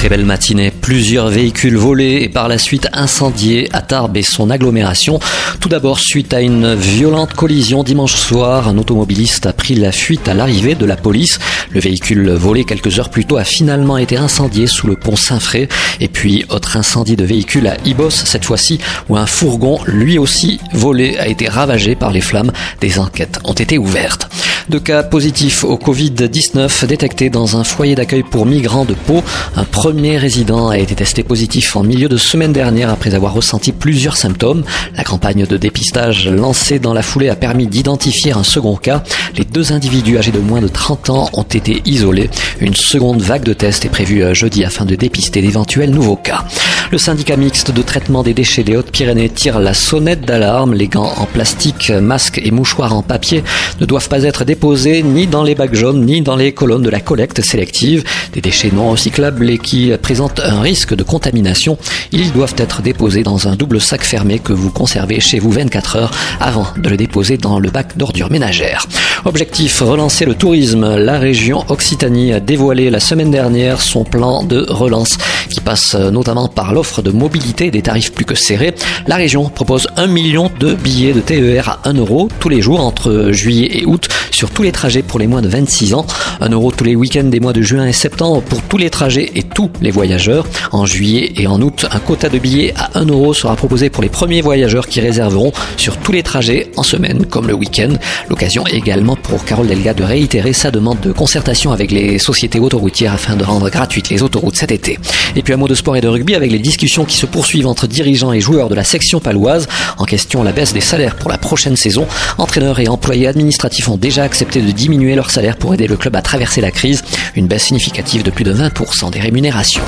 Très belle matinée. Plusieurs véhicules volés et par la suite incendiés à Tarbes et son agglomération. Tout d'abord, suite à une violente collision dimanche soir, un automobiliste a pris la fuite à l'arrivée de la police. Le véhicule volé quelques heures plus tôt a finalement été incendié sous le pont Saint-Fré. Et puis, autre incendie de véhicule à Ibos, cette fois-ci, où un fourgon, lui aussi volé, a été ravagé par les flammes. Des enquêtes ont été ouvertes. Deux cas positifs au Covid-19 détectés dans un foyer d'accueil pour migrants de Pau. Un premier résident a été testé positif en milieu de semaine dernière après avoir ressenti plusieurs symptômes. La campagne de dépistage lancée dans la foulée a permis d'identifier un second cas. Les deux individus âgés de moins de 30 ans ont été isolés. Une seconde vague de tests est prévue euh, jeudi afin de dépister d'éventuels nouveaux cas. Le syndicat mixte de traitement des déchets des Hautes-Pyrénées tire la sonnette d'alarme. Les gants en plastique, masques et mouchoirs en papier ne doivent pas être déposés ni dans les bacs jaunes ni dans les colonnes de la collecte sélective. Des déchets non recyclables et qui présentent un risque de contamination, ils doivent être déposés dans un double sac fermé que vous conservez chez vous 24 heures avant de le déposer dans le bac d'ordures ménagères. Objectif, relancer le tourisme. La région Occitanie a dévoilé la semaine dernière son plan de relance qui passe notamment par l'offre de mobilité et des tarifs plus que serrés. La région propose un million de billets de TER à 1 euro tous les jours entre juillet et août sur tous les trajets pour les moins de 26 ans. 1 euro tous les week-ends des mois de juin et septembre pour tous les trajets et tous les voyageurs. En juillet et en août, un quota de billets à 1 euro sera proposé pour les premiers voyageurs qui réserveront sur tous les trajets en semaine comme le week-end. L'occasion également pour Carole Delga de réitérer sa demande de concertation avec les sociétés autoroutières afin de rendre gratuites les autoroutes cet été. Et puis un mot de sport et de rugby avec les discussions qui se poursuivent entre dirigeants et joueurs de la section paloise. En question, la baisse des salaires pour la prochaine saison. Entraîneurs et employés administratifs ont déjà accepté de diminuer leur salaire pour aider le club à traverser la crise. Une baisse significative de plus de 20% des rémunérations.